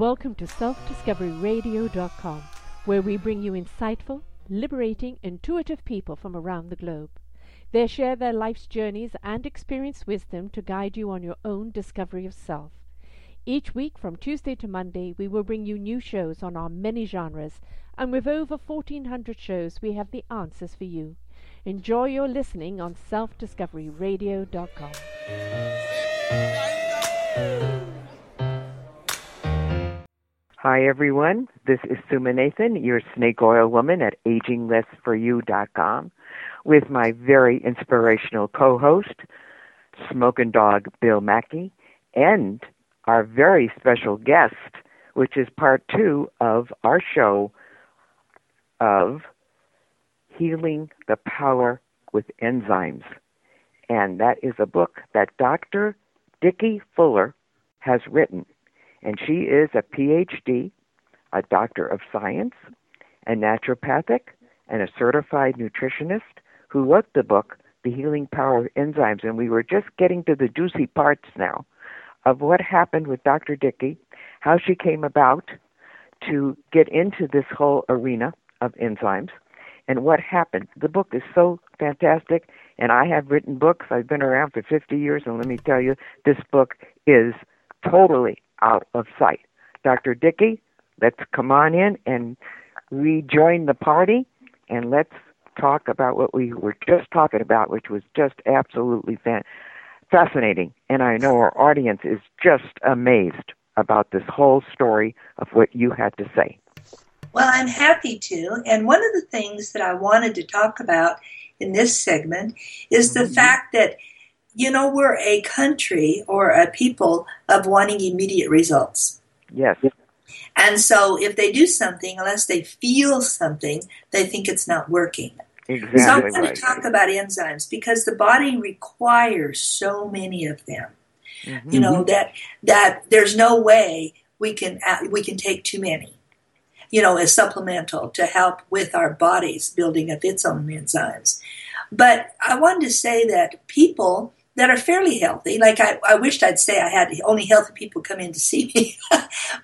welcome to selfdiscoveryradio.com, where we bring you insightful, liberating, intuitive people from around the globe. They share their life's journeys and experience wisdom to guide you on your own discovery of self. Each week, from Tuesday to Monday, we will bring you new shows on our many genres, and with over 1400 shows, we have the answers for you. Enjoy your listening on selfdiscoveryradio.com. Hi, everyone. This is Suma Nathan, your snake oil woman at aginglessforyou.com, with my very inspirational co host, Smoking Dog Bill Mackey, and our very special guest, which is part two of our show of Healing the Power with Enzymes. And that is a book that Dr. Dickie Fuller has written. And she is a PhD, a doctor of science, a naturopathic, and a certified nutritionist who wrote the book, The Healing Power of Enzymes. And we were just getting to the juicy parts now of what happened with Dr. Dickey, how she came about to get into this whole arena of enzymes, and what happened. The book is so fantastic, and I have written books. I've been around for 50 years, and let me tell you, this book is totally out of sight. Dr. Dickey, let's come on in and rejoin the party and let's talk about what we were just talking about, which was just absolutely fan- fascinating. And I know our audience is just amazed about this whole story of what you had to say. Well, I'm happy to. And one of the things that I wanted to talk about in this segment is the mm-hmm. fact that you know, we're a country or a people of wanting immediate results. Yes. And so if they do something, unless they feel something, they think it's not working. Exactly. So I'm going right. to talk about enzymes because the body requires so many of them. Mm-hmm. You know that that there's no way we can we can take too many. You know, as supplemental to help with our bodies building up its own enzymes. But I wanted to say that people that are fairly healthy. Like I, I wished I'd say I had only healthy people come in to see me,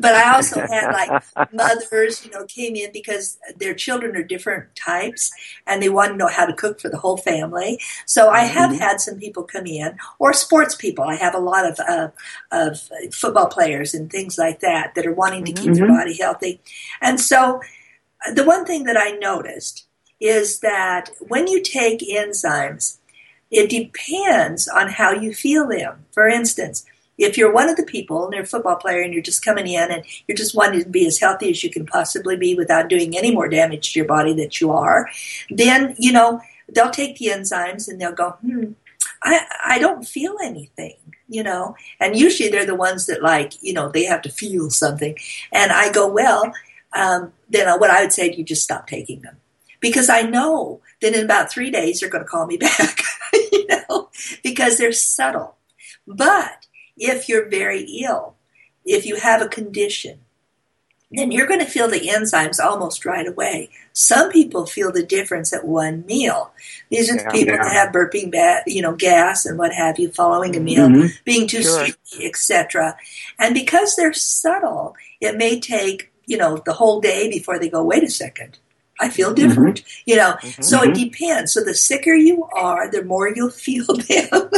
but I also had like mothers, you know, came in because their children are different types and they want to know how to cook for the whole family. So I have mm-hmm. had some people come in, or sports people. I have a lot of uh, of football players and things like that that are wanting to keep mm-hmm. their body healthy, and so the one thing that I noticed is that when you take enzymes it depends on how you feel them. For instance, if you're one of the people and you're a football player and you're just coming in and you're just wanting to be as healthy as you can possibly be without doing any more damage to your body that you are, then, you know, they'll take the enzymes and they'll go, hmm, I, I don't feel anything, you know. And usually they're the ones that like, you know, they have to feel something. And I go, well, um, then what I would say you, just stop taking them because I know that in about three days they're going to call me back, you know, because they're subtle. But if you're very ill, if you have a condition, then you're going to feel the enzymes almost right away. Some people feel the difference at one meal. These are yeah, people yeah. that have burping, bad, you know, gas and what have you, following a meal, mm-hmm. being too sure. streaky, etc. And because they're subtle, it may take you know the whole day before they go. Wait a second, I feel mm-hmm. different, mm-hmm. you know. Mm-hmm. So it depends. So the sicker you are, the more you'll feel them.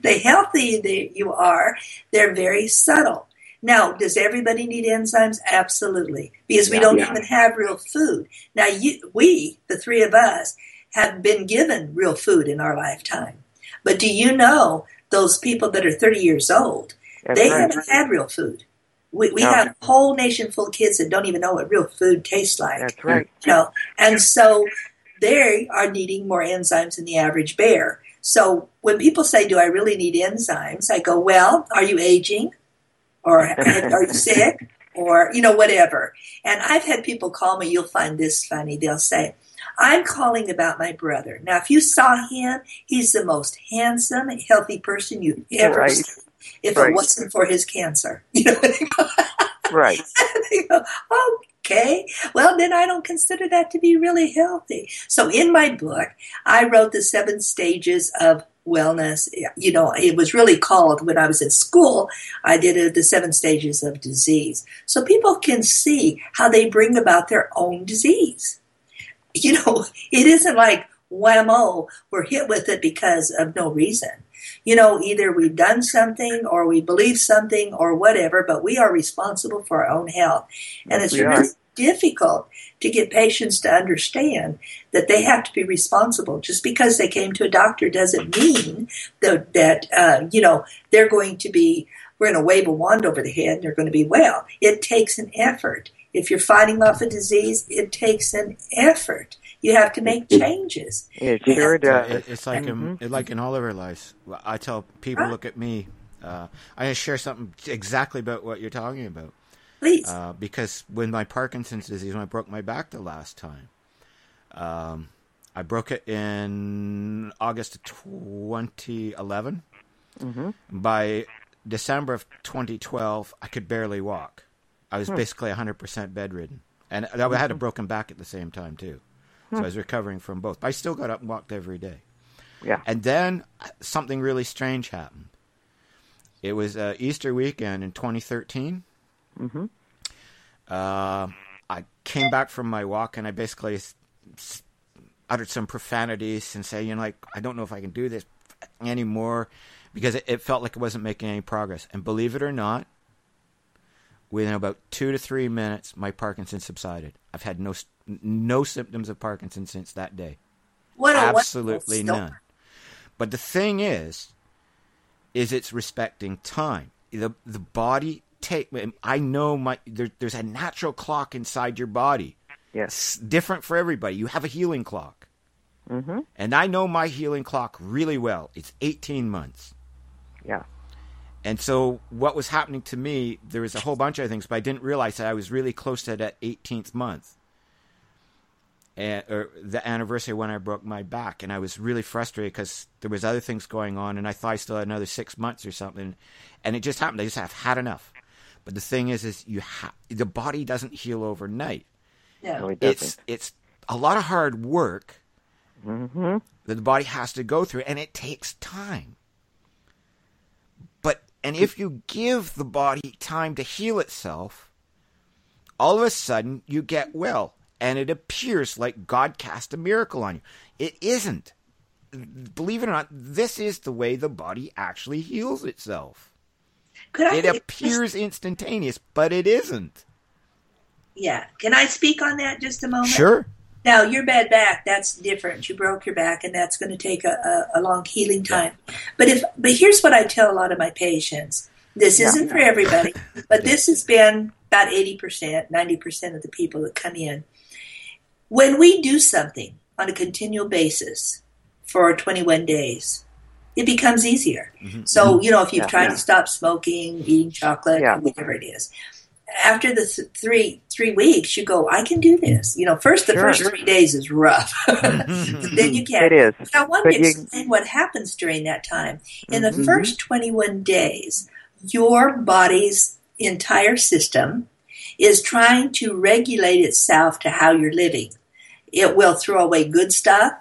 the healthier you are, they're very subtle. Now, does everybody need enzymes? Absolutely, because we yeah, don't yeah. even have real food. Now, you, we, the three of us, have been given real food in our lifetime. But do you know those people that are 30 years old? That's they right. haven't had real food. We, we no. have a whole nation full of kids that don't even know what real food tastes like. That's right. You know? And so they are needing more enzymes than the average bear. So when people say, Do I really need enzymes? I go, Well, are you aging? Or are you sick? Or, you know, whatever. And I've had people call me, you'll find this funny. They'll say, I'm calling about my brother. Now, if you saw him, he's the most handsome, healthy person you've ever right. seen if right. it wasn't for his cancer. You know right. go, okay, well, then I don't consider that to be really healthy. So in my book, I wrote the seven stages of wellness. You know, it was really called when I was in school. I did it, the seven stages of disease, so people can see how they bring about their own disease. You know, it isn't like whammo, we're hit with it because of no reason. You know, either we've done something or we believe something or whatever, but we are responsible for our own health. And it's really difficult to get patients to understand that they have to be responsible. Just because they came to a doctor doesn't mean that, that uh, you know, they're going to be, we're going to wave a wand over the head and they're going to be well. It takes an effort. If you're fighting off a disease, it takes an effort. You have to make changes. It sure does. It, it's like mm-hmm. in, like in all of our lives. I tell people, look at me. Uh, I share something exactly about what you're talking about. Please. Uh, because when my Parkinson's disease, when I broke my back the last time, um, I broke it in August of 2011. Mm-hmm. By December of 2012, I could barely walk. I was hmm. basically 100% bedridden. And I had a mm-hmm. broken back at the same time, too. So I was recovering from both. But I still got up and walked every day. Yeah. And then uh, something really strange happened. It was uh, Easter weekend in 2013. Mm-hmm. Uh, I came back from my walk and I basically uttered some profanities and say, you know, like, I don't know if I can do this anymore because it, it felt like it wasn't making any progress. And believe it or not, within about two to three minutes, my Parkinson subsided. I've had no no symptoms of Parkinson since that day. What Absolutely none. But the thing is, is it's respecting time. The the body take. I know my there, there's a natural clock inside your body. Yes, it's different for everybody. You have a healing clock, mm-hmm. and I know my healing clock really well. It's 18 months. Yeah. And so, what was happening to me, there was a whole bunch of things, but I didn't realize that I was really close to that 18th month and, or the anniversary when I broke my back, and I was really frustrated because there was other things going on, and I thought I still had another six months or something, and it just happened. I just have had enough. But the thing is, is you ha- the body doesn't heal overnight. Yeah, no, it it's it's a lot of hard work mm-hmm. that the body has to go through, and it takes time. But and if you give the body time to heal itself, all of a sudden you get well and it appears like God cast a miracle on you. It isn't. Believe it or not, this is the way the body actually heals itself. it appears instantaneous, but it isn't. Yeah. Can I speak on that just a moment? Sure. Now, your bad back, that's different. You broke your back, and that's going to take a, a, a long healing time. Yeah. But if, but here's what I tell a lot of my patients. This yeah. isn't for everybody, but this has been about 80%, 90% of the people that come in. When we do something on a continual basis for 21 days, it becomes easier. Mm-hmm. So, you know, if you've yeah, tried to stop smoking, eating chocolate, whatever it is, after the th- three three weeks, you go, I can do this. You know, first the sure. first three days is rough. then you can. It is. I want to explain what happens during that time. In mm-hmm. the first 21 days, your body's entire system is trying to regulate itself to how you're living. It will throw away good stuff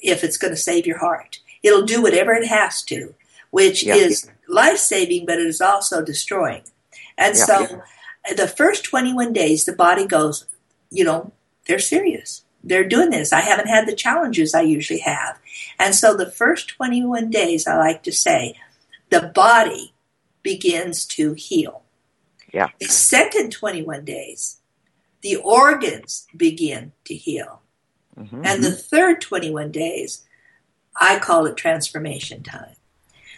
if it's going to save your heart. It'll do whatever it has to, which yeah. is life saving, but it is also destroying. And yeah. so the first 21 days, the body goes, you know, they're serious. They're doing this. I haven't had the challenges I usually have. And so the first 21 days, I like to say, the body begins to heal. Yeah. The second 21 days, the organs begin to heal. Mm-hmm. And the third 21 days, I call it transformation time.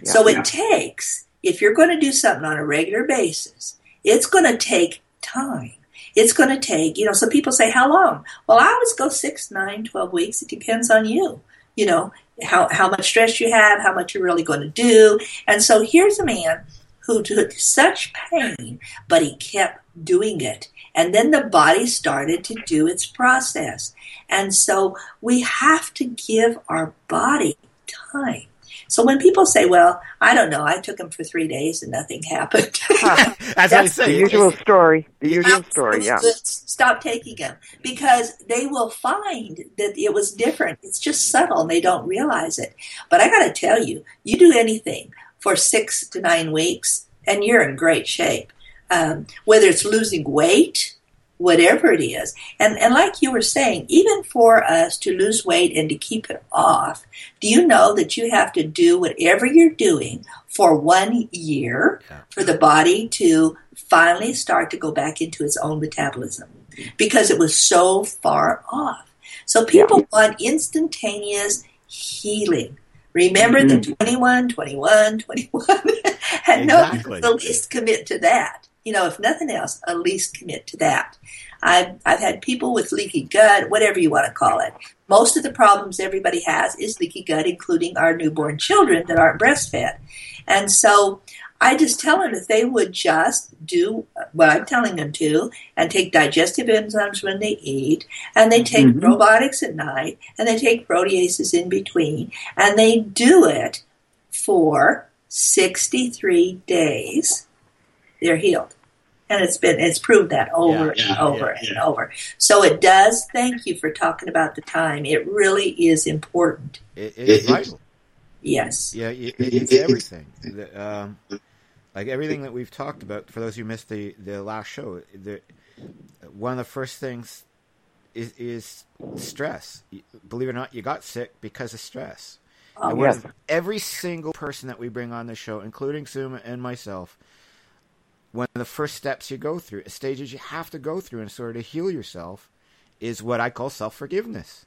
Yeah, so it yeah. takes, if you're going to do something on a regular basis, it's going to take time. It's going to take, you know, some people say, how long? Well, I always go six, nine, 12 weeks. It depends on you, you know, how, how much stress you have, how much you're really going to do. And so here's a man who took such pain, but he kept doing it. And then the body started to do its process. And so we have to give our body time So when people say, "Well, I don't know, I took them for three days and nothing happened," as I say, the usual story. The usual story. Yeah. Stop taking them because they will find that it was different. It's just subtle, and they don't realize it. But I got to tell you, you do anything for six to nine weeks, and you're in great shape. Um, whether it's losing weight whatever it is. And, and like you were saying, even for us to lose weight and to keep it off, do you know that you have to do whatever you're doing for one year yeah. for the body to finally start to go back into its own metabolism because it was so far off. So people yeah. want instantaneous healing. Remember mm-hmm. the 21, 21, 21. and exactly. no, the least commit to that you know, if nothing else, at least commit to that. I've, I've had people with leaky gut, whatever you want to call it. Most of the problems everybody has is leaky gut, including our newborn children that aren't breastfed. And so I just tell them if they would just do what I'm telling them to and take digestive enzymes when they eat, and they take mm-hmm. probiotics at night, and they take proteases in between, and they do it for 63 days, they're healed and it's been it's proved that over yeah, and over yeah, and over. So it does. Thank you for talking about the time. It really is important. it, it is vital. Yes. Yeah, it, it's everything. Um, like everything that we've talked about. For those who missed the the last show, the, one of the first things is, is stress. Believe it or not, you got sick because of stress. Oh, yes. Every single person that we bring on the show, including Suma and myself, one of the first steps you go through, stages you have to go through in order to heal yourself, is what I call self forgiveness.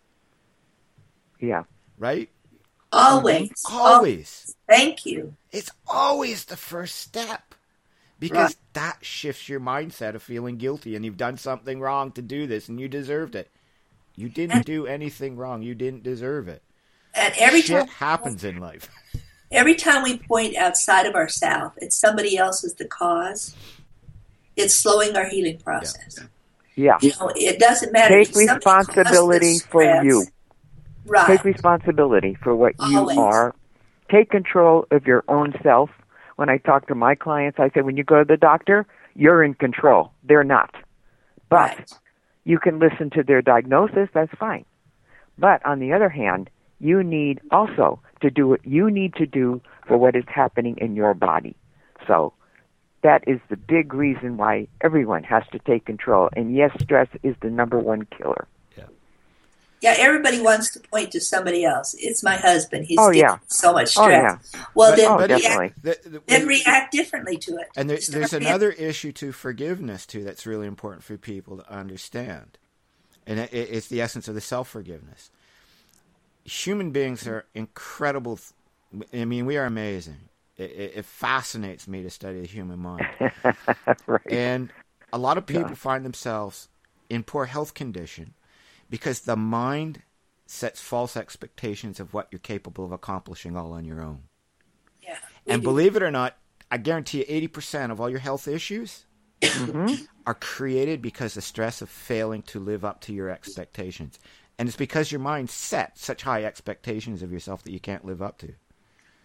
Yeah. Right? Always. Always. Thank you. It's always the first step. Because right. that shifts your mindset of feeling guilty and you've done something wrong to do this and you deserved it. You didn't and, do anything wrong. You didn't deserve it. And every Shit time happens in life. Every time we point outside of ourselves, it's somebody else is the cause. It's slowing our healing process. Yeah. You know, it doesn't matter. Take responsibility for you. Right. Take responsibility for what Always. you are. Take control of your own self. When I talk to my clients, I say, when you go to the doctor, you're in control. They're not. But right. you can listen to their diagnosis, that's fine. But on the other hand, you need also to do what you need to do for what is happening in your body. So that is the big reason why everyone has to take control. And yes, stress is the number one killer. Yeah. Yeah, everybody wants to point to somebody else. It's my husband. He's oh, yeah. so much oh, stress. Oh, yeah. Well, but, then, oh, react, the, the, then react differently to it. And there, there's another issue to forgiveness, too, that's really important for people to understand. And it, it's the essence of the self forgiveness human beings are incredible. I mean, we are amazing. It, it, it fascinates me to study the human mind. right. And a lot of people yeah. find themselves in poor health condition because the mind sets false expectations of what you're capable of accomplishing all on your own. Yeah. And believe it or not, I guarantee you 80% of all your health issues mm-hmm. are created because the stress of failing to live up to your expectations. And it's because your mind set such high expectations of yourself that you can't live up to.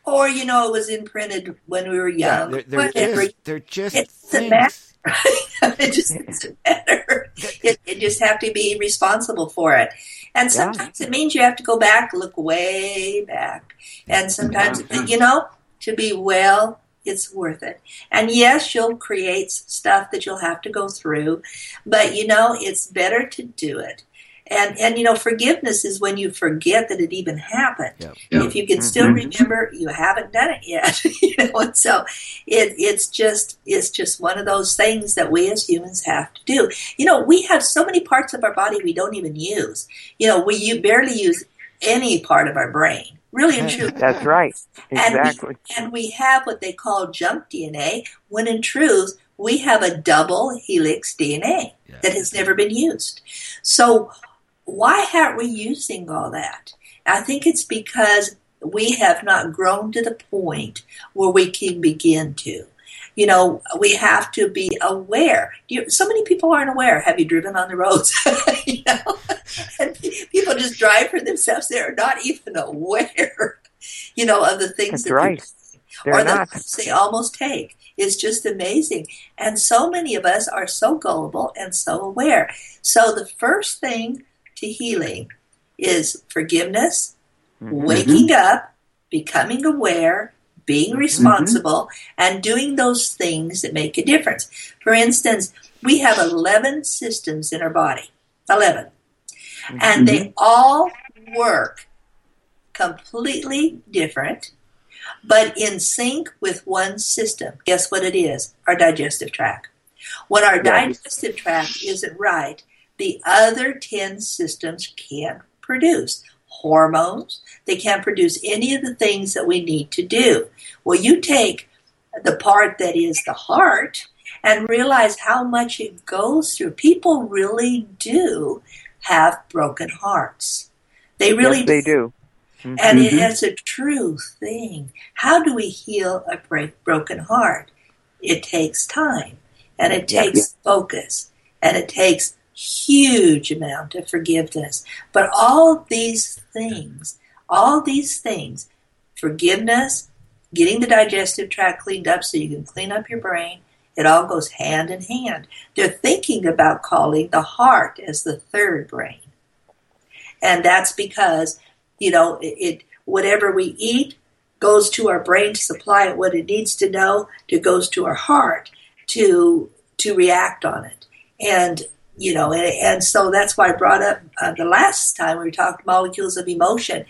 Or, you know, it was imprinted when we were young. Yeah, they're, they're just, they're just it things. it just doesn't matter. It, it just have to be responsible for it. And sometimes yeah. it means you have to go back, look way back. And sometimes, yeah. you know, to be well it's worth it. And yes, you'll create stuff that you'll have to go through, but you know, it's better to do it and and you know, forgiveness is when you forget that it even happened. Yep. Yep. If you can still mm-hmm. remember, you haven't done it yet. you know, and so it, it's just it's just one of those things that we as humans have to do. You know, we have so many parts of our body we don't even use. You know, we you barely use any part of our brain. Really and truly. That's right. Exactly. And we, and we have what they call junk DNA, when in truth, we have a double helix DNA yeah. that has never been used. So why aren't we using all that? I think it's because we have not grown to the point where we can begin to. You know, we have to be aware. You, so many people aren't aware. Have you driven on the roads? you know, and people just drive for themselves. They're not even aware. you know, of the things That's that right. or the they almost take It's just amazing. And so many of us are so gullible and so aware. So the first thing to healing is forgiveness, mm-hmm. waking up, becoming aware, being mm-hmm. responsible, mm-hmm. and doing those things that make a difference. For instance, we have 11 systems in our body. 11. Mm-hmm. And they all work completely different but in sync with one system. Guess what it is? Our digestive tract. When our digestive tract isn't right, the other 10 systems can't produce hormones. They can't produce any of the things that we need to do. Well, you take the part that is the heart and realize how much it goes through. People really do have broken hearts. They really yes, they do. Mm-hmm. And it is a true thing. How do we heal a break, broken heart? It takes time and it takes yeah. focus and it takes huge amount of forgiveness. But all these things, all these things, forgiveness, getting the digestive tract cleaned up so you can clean up your brain, it all goes hand in hand. They're thinking about calling the heart as the third brain. And that's because you know, it, it whatever we eat goes to our brain to supply it what it needs to know. To goes to our heart to to react on it. And you know, and, and so that's why I brought up uh, the last time we talked molecules of emotion.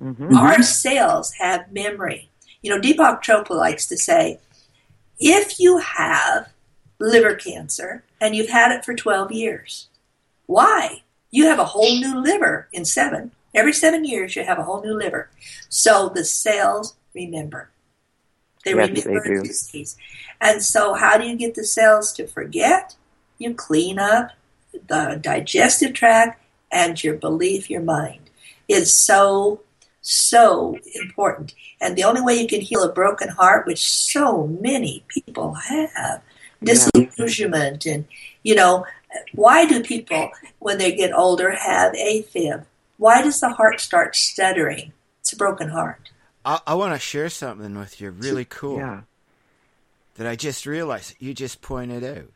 Mm-hmm. Our cells have memory. You know, Deepak Chopra likes to say, if you have liver cancer and you've had it for 12 years, why? You have a whole new liver in seven. Every seven years, you have a whole new liver. So the cells remember. They yes, remember they disease. And so, how do you get the cells to forget? You clean up the digestive tract and your belief, your mind. It's so, so important. And the only way you can heal a broken heart, which so many people have, disillusionment and, you know, why do people, when they get older, have AFib? Why does the heart start stuttering? It's a broken heart. I, I want to share something with you, really cool. Yeah. That I just realized you just pointed out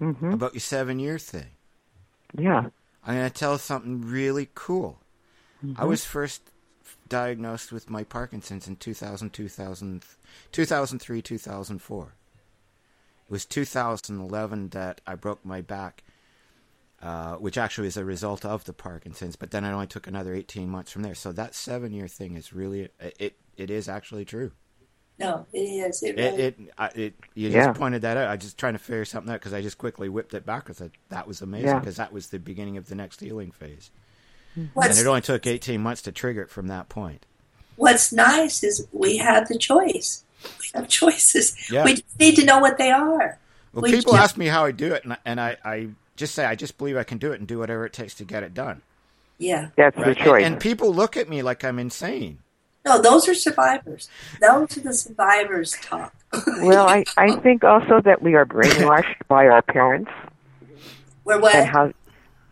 mm-hmm. about your seven year thing. Yeah. I'm going to tell something really cool. Mm-hmm. I was first diagnosed with my Parkinson's in 2000, 2000, 2003, 2004. It was 2011 that I broke my back uh, which actually is a result of the Parkinson's. But then it only took another 18 months from there. So that seven year thing is really it. It is actually true. No, it is. It, really... it, it, I, it you yeah. just pointed that out. I just trying to figure something out because I just quickly whipped it back because that was amazing because yeah. that was the beginning of the next healing phase. Hmm. What's, and it only took 18 months to trigger it from that point. What's nice is we have the choice. We have choices. Yeah. We need to know what they are. Well, we people just... ask me how I do it, and, and I, I just say, I just believe I can do it and do whatever it takes to get it done. Yeah. That's right? the choice. And, and, people look at me like I'm insane. No, those are survivors. Those are the survivors talk. well, I, I think also that we are brainwashed by our parents. We're what? And how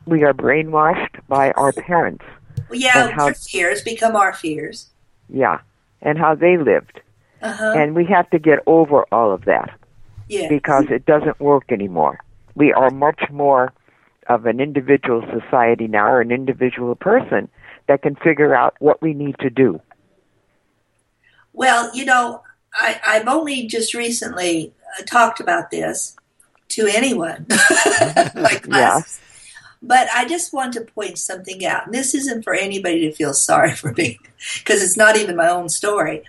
we are brainwashed by our parents. Well, yeah, how, their fears become our fears. Yeah, and how they lived. Uh-huh. And we have to get over all of that. Yeah. Because it doesn't work anymore we are much more of an individual society now or an individual person that can figure out what we need to do. Well, you know, I, I've only just recently uh, talked about this to anyone like yeah. us. But I just want to point something out. And this isn't for anybody to feel sorry for me because it's not even my own story.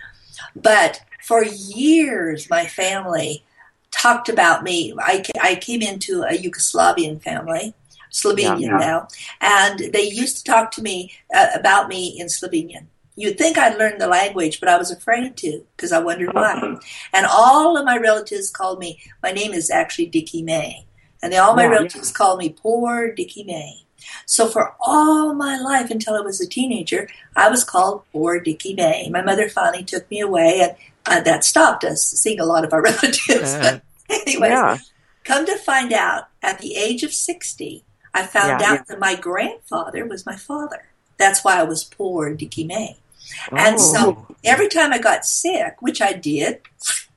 But for years, my family talked about me. I, I came into a Yugoslavian family, Slovenian yeah, yeah. now, and they used to talk to me uh, about me in Slovenian. You'd think I'd learned the language, but I was afraid to because I wondered why. And all of my relatives called me, my name is actually Dickie May. And they, all my yeah, relatives called me poor Dickie May. So for all my life until I was a teenager, I was called poor Dickie May. My mother finally took me away, and uh, that stopped us seeing a lot of our relatives. Uh, anyways, yeah. come to find out, at the age of 60, I found yeah, out yeah. that my grandfather was my father. That's why I was poor Dickie May. Oh. And so oh. every time I got sick, which I did,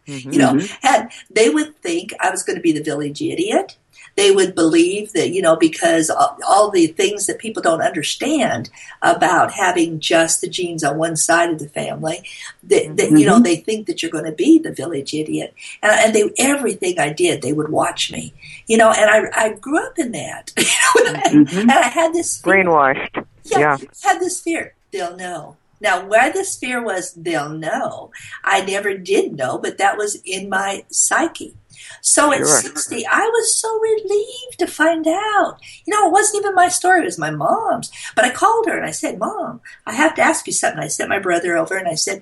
mm-hmm. you know, and they would think I was going to be the village idiot they would believe that, you know, because all the things that people don't understand about having just the genes on one side of the family, that, mm-hmm. you know, mm-hmm. they think that you're going to be the village idiot. And, and they, everything I did, they would watch me, you know, and I, I grew up in that, mm-hmm. and I had this fear. brainwashed. Yeah, yeah. had this fear. They'll know. Now, where this fear was, they'll know. I never did know, but that was in my psyche. So at 60, I was so relieved to find out. You know, it wasn't even my story, it was my mom's. But I called her and I said, Mom, I have to ask you something. I sent my brother over and I said,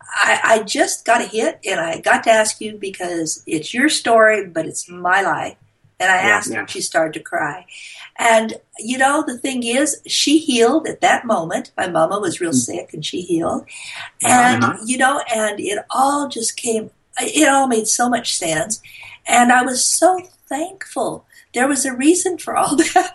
I, I just got a hit and I got to ask you because it's your story, but it's my life. And I yeah, asked yeah. her, and she started to cry. And, you know, the thing is, she healed at that moment. My mama was real mm. sick and she healed. And, uh-huh. you know, and it all just came it all made so much sense. And I was so thankful. There was a reason for all that.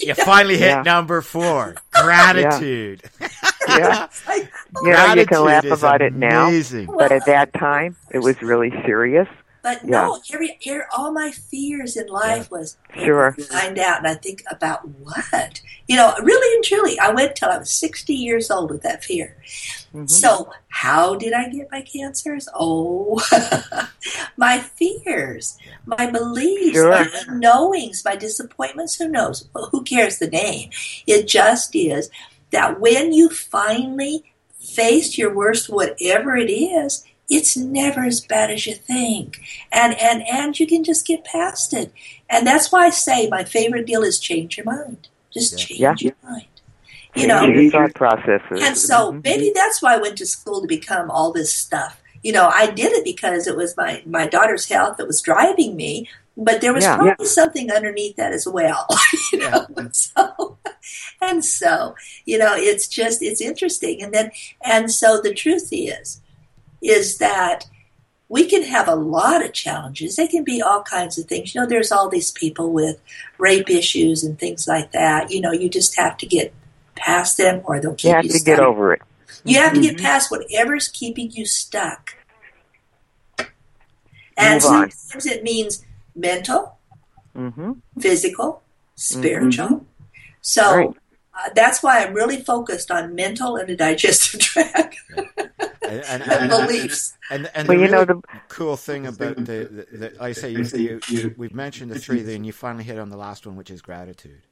you, finally hit yeah. number four gratitude. Yeah. yeah. you know, you can laugh about amazing. it now. But at that time, it was really serious. But yeah. no, every, every, all my fears in life yeah. was sure find out, and I think about what you know. Really and truly, I went till I was sixty years old with that fear. Mm-hmm. So, how did I get my cancers? Oh, my fears, my beliefs, sure. my knowings, my disappointments. Who knows? Who cares the name? It just is that when you finally face your worst, whatever it is, it's never as bad as you think. And and and you can just get past it. And that's why i say my favorite deal is change your mind. Just change yeah. your mind. You know? Your thought processes. And so mm-hmm. maybe that's why i went to school to become all this stuff. You know i did it because it was my my daughter's health that was driving me but there was yeah, probably yeah. something underneath that as well you know? And so and so you know it's just it's interesting. And then and so the truth is is that we can have a lot of challenges. They can be all kinds of things. You know, there's all these people with rape issues and things like that. You know, you just have to get past them or they'll keep you, have you to get over it. You have to get mm-hmm. past whatever's keeping you stuck. And sometimes it means mental, mm-hmm. physical, spiritual. Mm-hmm. So right. uh, that's why I'm really focused on mental and the digestive tract. And, and, beliefs. And, and, well, the you really know, the cool thing about the, the, the I say you, you, you, we've mentioned the three, then you finally hit on the last one, which is gratitude.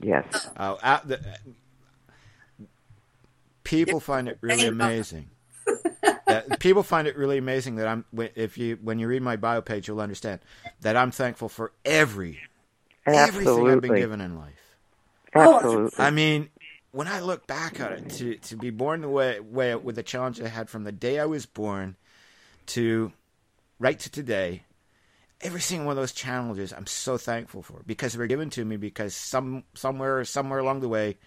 Yes. Uh, the, people find it really amazing. uh, people find it really amazing that I'm. If you when you read my bio page, you'll understand that I'm thankful for every Absolutely. everything I've been given in life. Absolutely. I mean, when I look back at it, to to be born the way, way with the challenge I had from the day I was born to right to today, every single one of those challenges I'm so thankful for because they were given to me because some somewhere somewhere along the way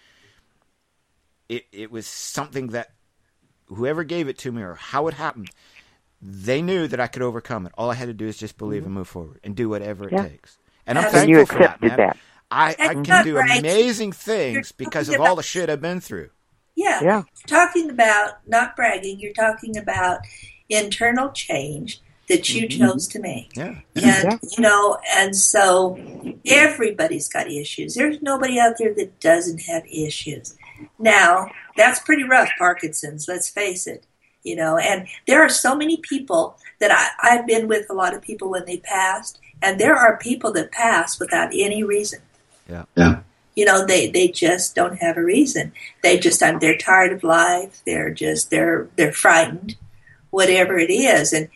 it it was something that whoever gave it to me or how it happened they knew that I could overcome it. All I had to do is just believe mm-hmm. and move forward and do whatever yeah. it takes. And I'm and thankful for that, man. That. I, I can do right. amazing things because of about, all the shit I've been through. Yeah. Yeah. You're talking about not bragging, you're talking about internal change that you mm-hmm. chose to make. Yeah. And yeah. you know, and so everybody's got issues. There's nobody out there that doesn't have issues. Now, that's pretty rough, Parkinson's, let's face it. You know, and there are so many people that I, I've been with a lot of people when they passed, and there are people that pass without any reason. Yeah. Yeah. You know, they, they just don't have a reason. They just they're tired of life. They're just they're they're frightened, whatever it is. And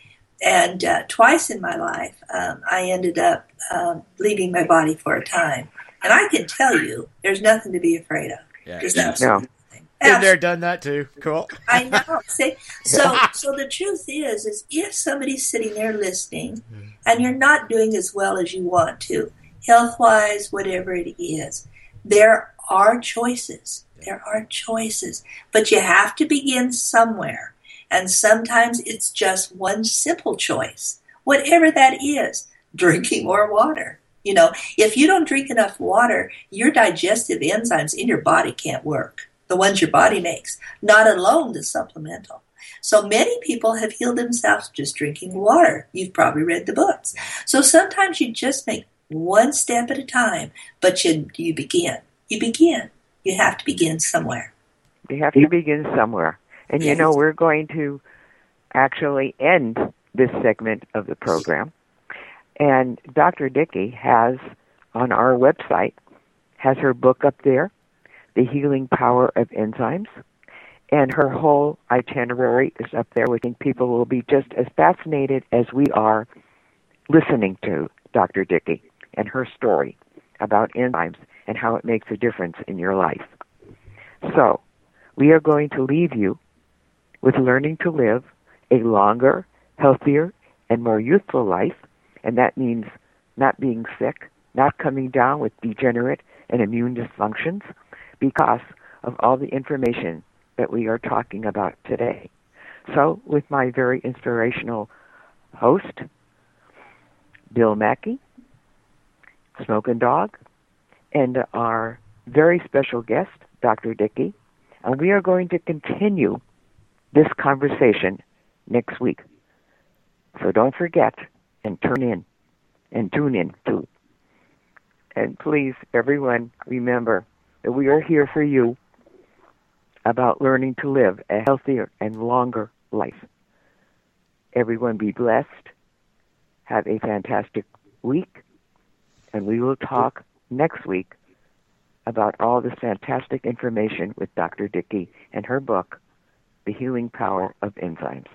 and uh, twice in my life, um, I ended up um, leaving my body for a time. And I can tell you, there's nothing to be afraid of. Yeah. There's absolutely nothing. Been there, done that too. Cool. I know. See, so so the truth is, is if somebody's sitting there listening, mm-hmm. and you're not doing as well as you want to, health wise, whatever it is. There are choices. There are choices. But you have to begin somewhere. And sometimes it's just one simple choice, whatever that is drinking more water. You know, if you don't drink enough water, your digestive enzymes in your body can't work. the ones your body makes, not alone the supplemental. So many people have healed themselves just drinking water. You've probably read the books. So sometimes you just make one step at a time, but you you begin. You begin. You have to begin somewhere. You have to begin somewhere. And yes. you know, we're going to actually end this segment of the program. And Dr. Dickey has on our website has her book up there, The Healing Power of Enzymes. And her whole itinerary is up there. We think people will be just as fascinated as we are listening to Dr. Dickey and her story about enzymes and how it makes a difference in your life. So, we are going to leave you with learning to live a longer, healthier, and more youthful life, and that means not being sick, not coming down with degenerate and immune dysfunctions because of all the information that we are talking about today. So, with my very inspirational host, Bill Mackey, Smoking Dog, and our very special guest, Dr. Dickey, and we are going to continue this conversation next week. So don't forget and turn in and tune in too. And please, everyone, remember that we are here for you about learning to live a healthier and longer life. Everyone be blessed. Have a fantastic week. And we will talk next week about all this fantastic information with Dr. Dickey and her book, The Healing Power of Enzymes.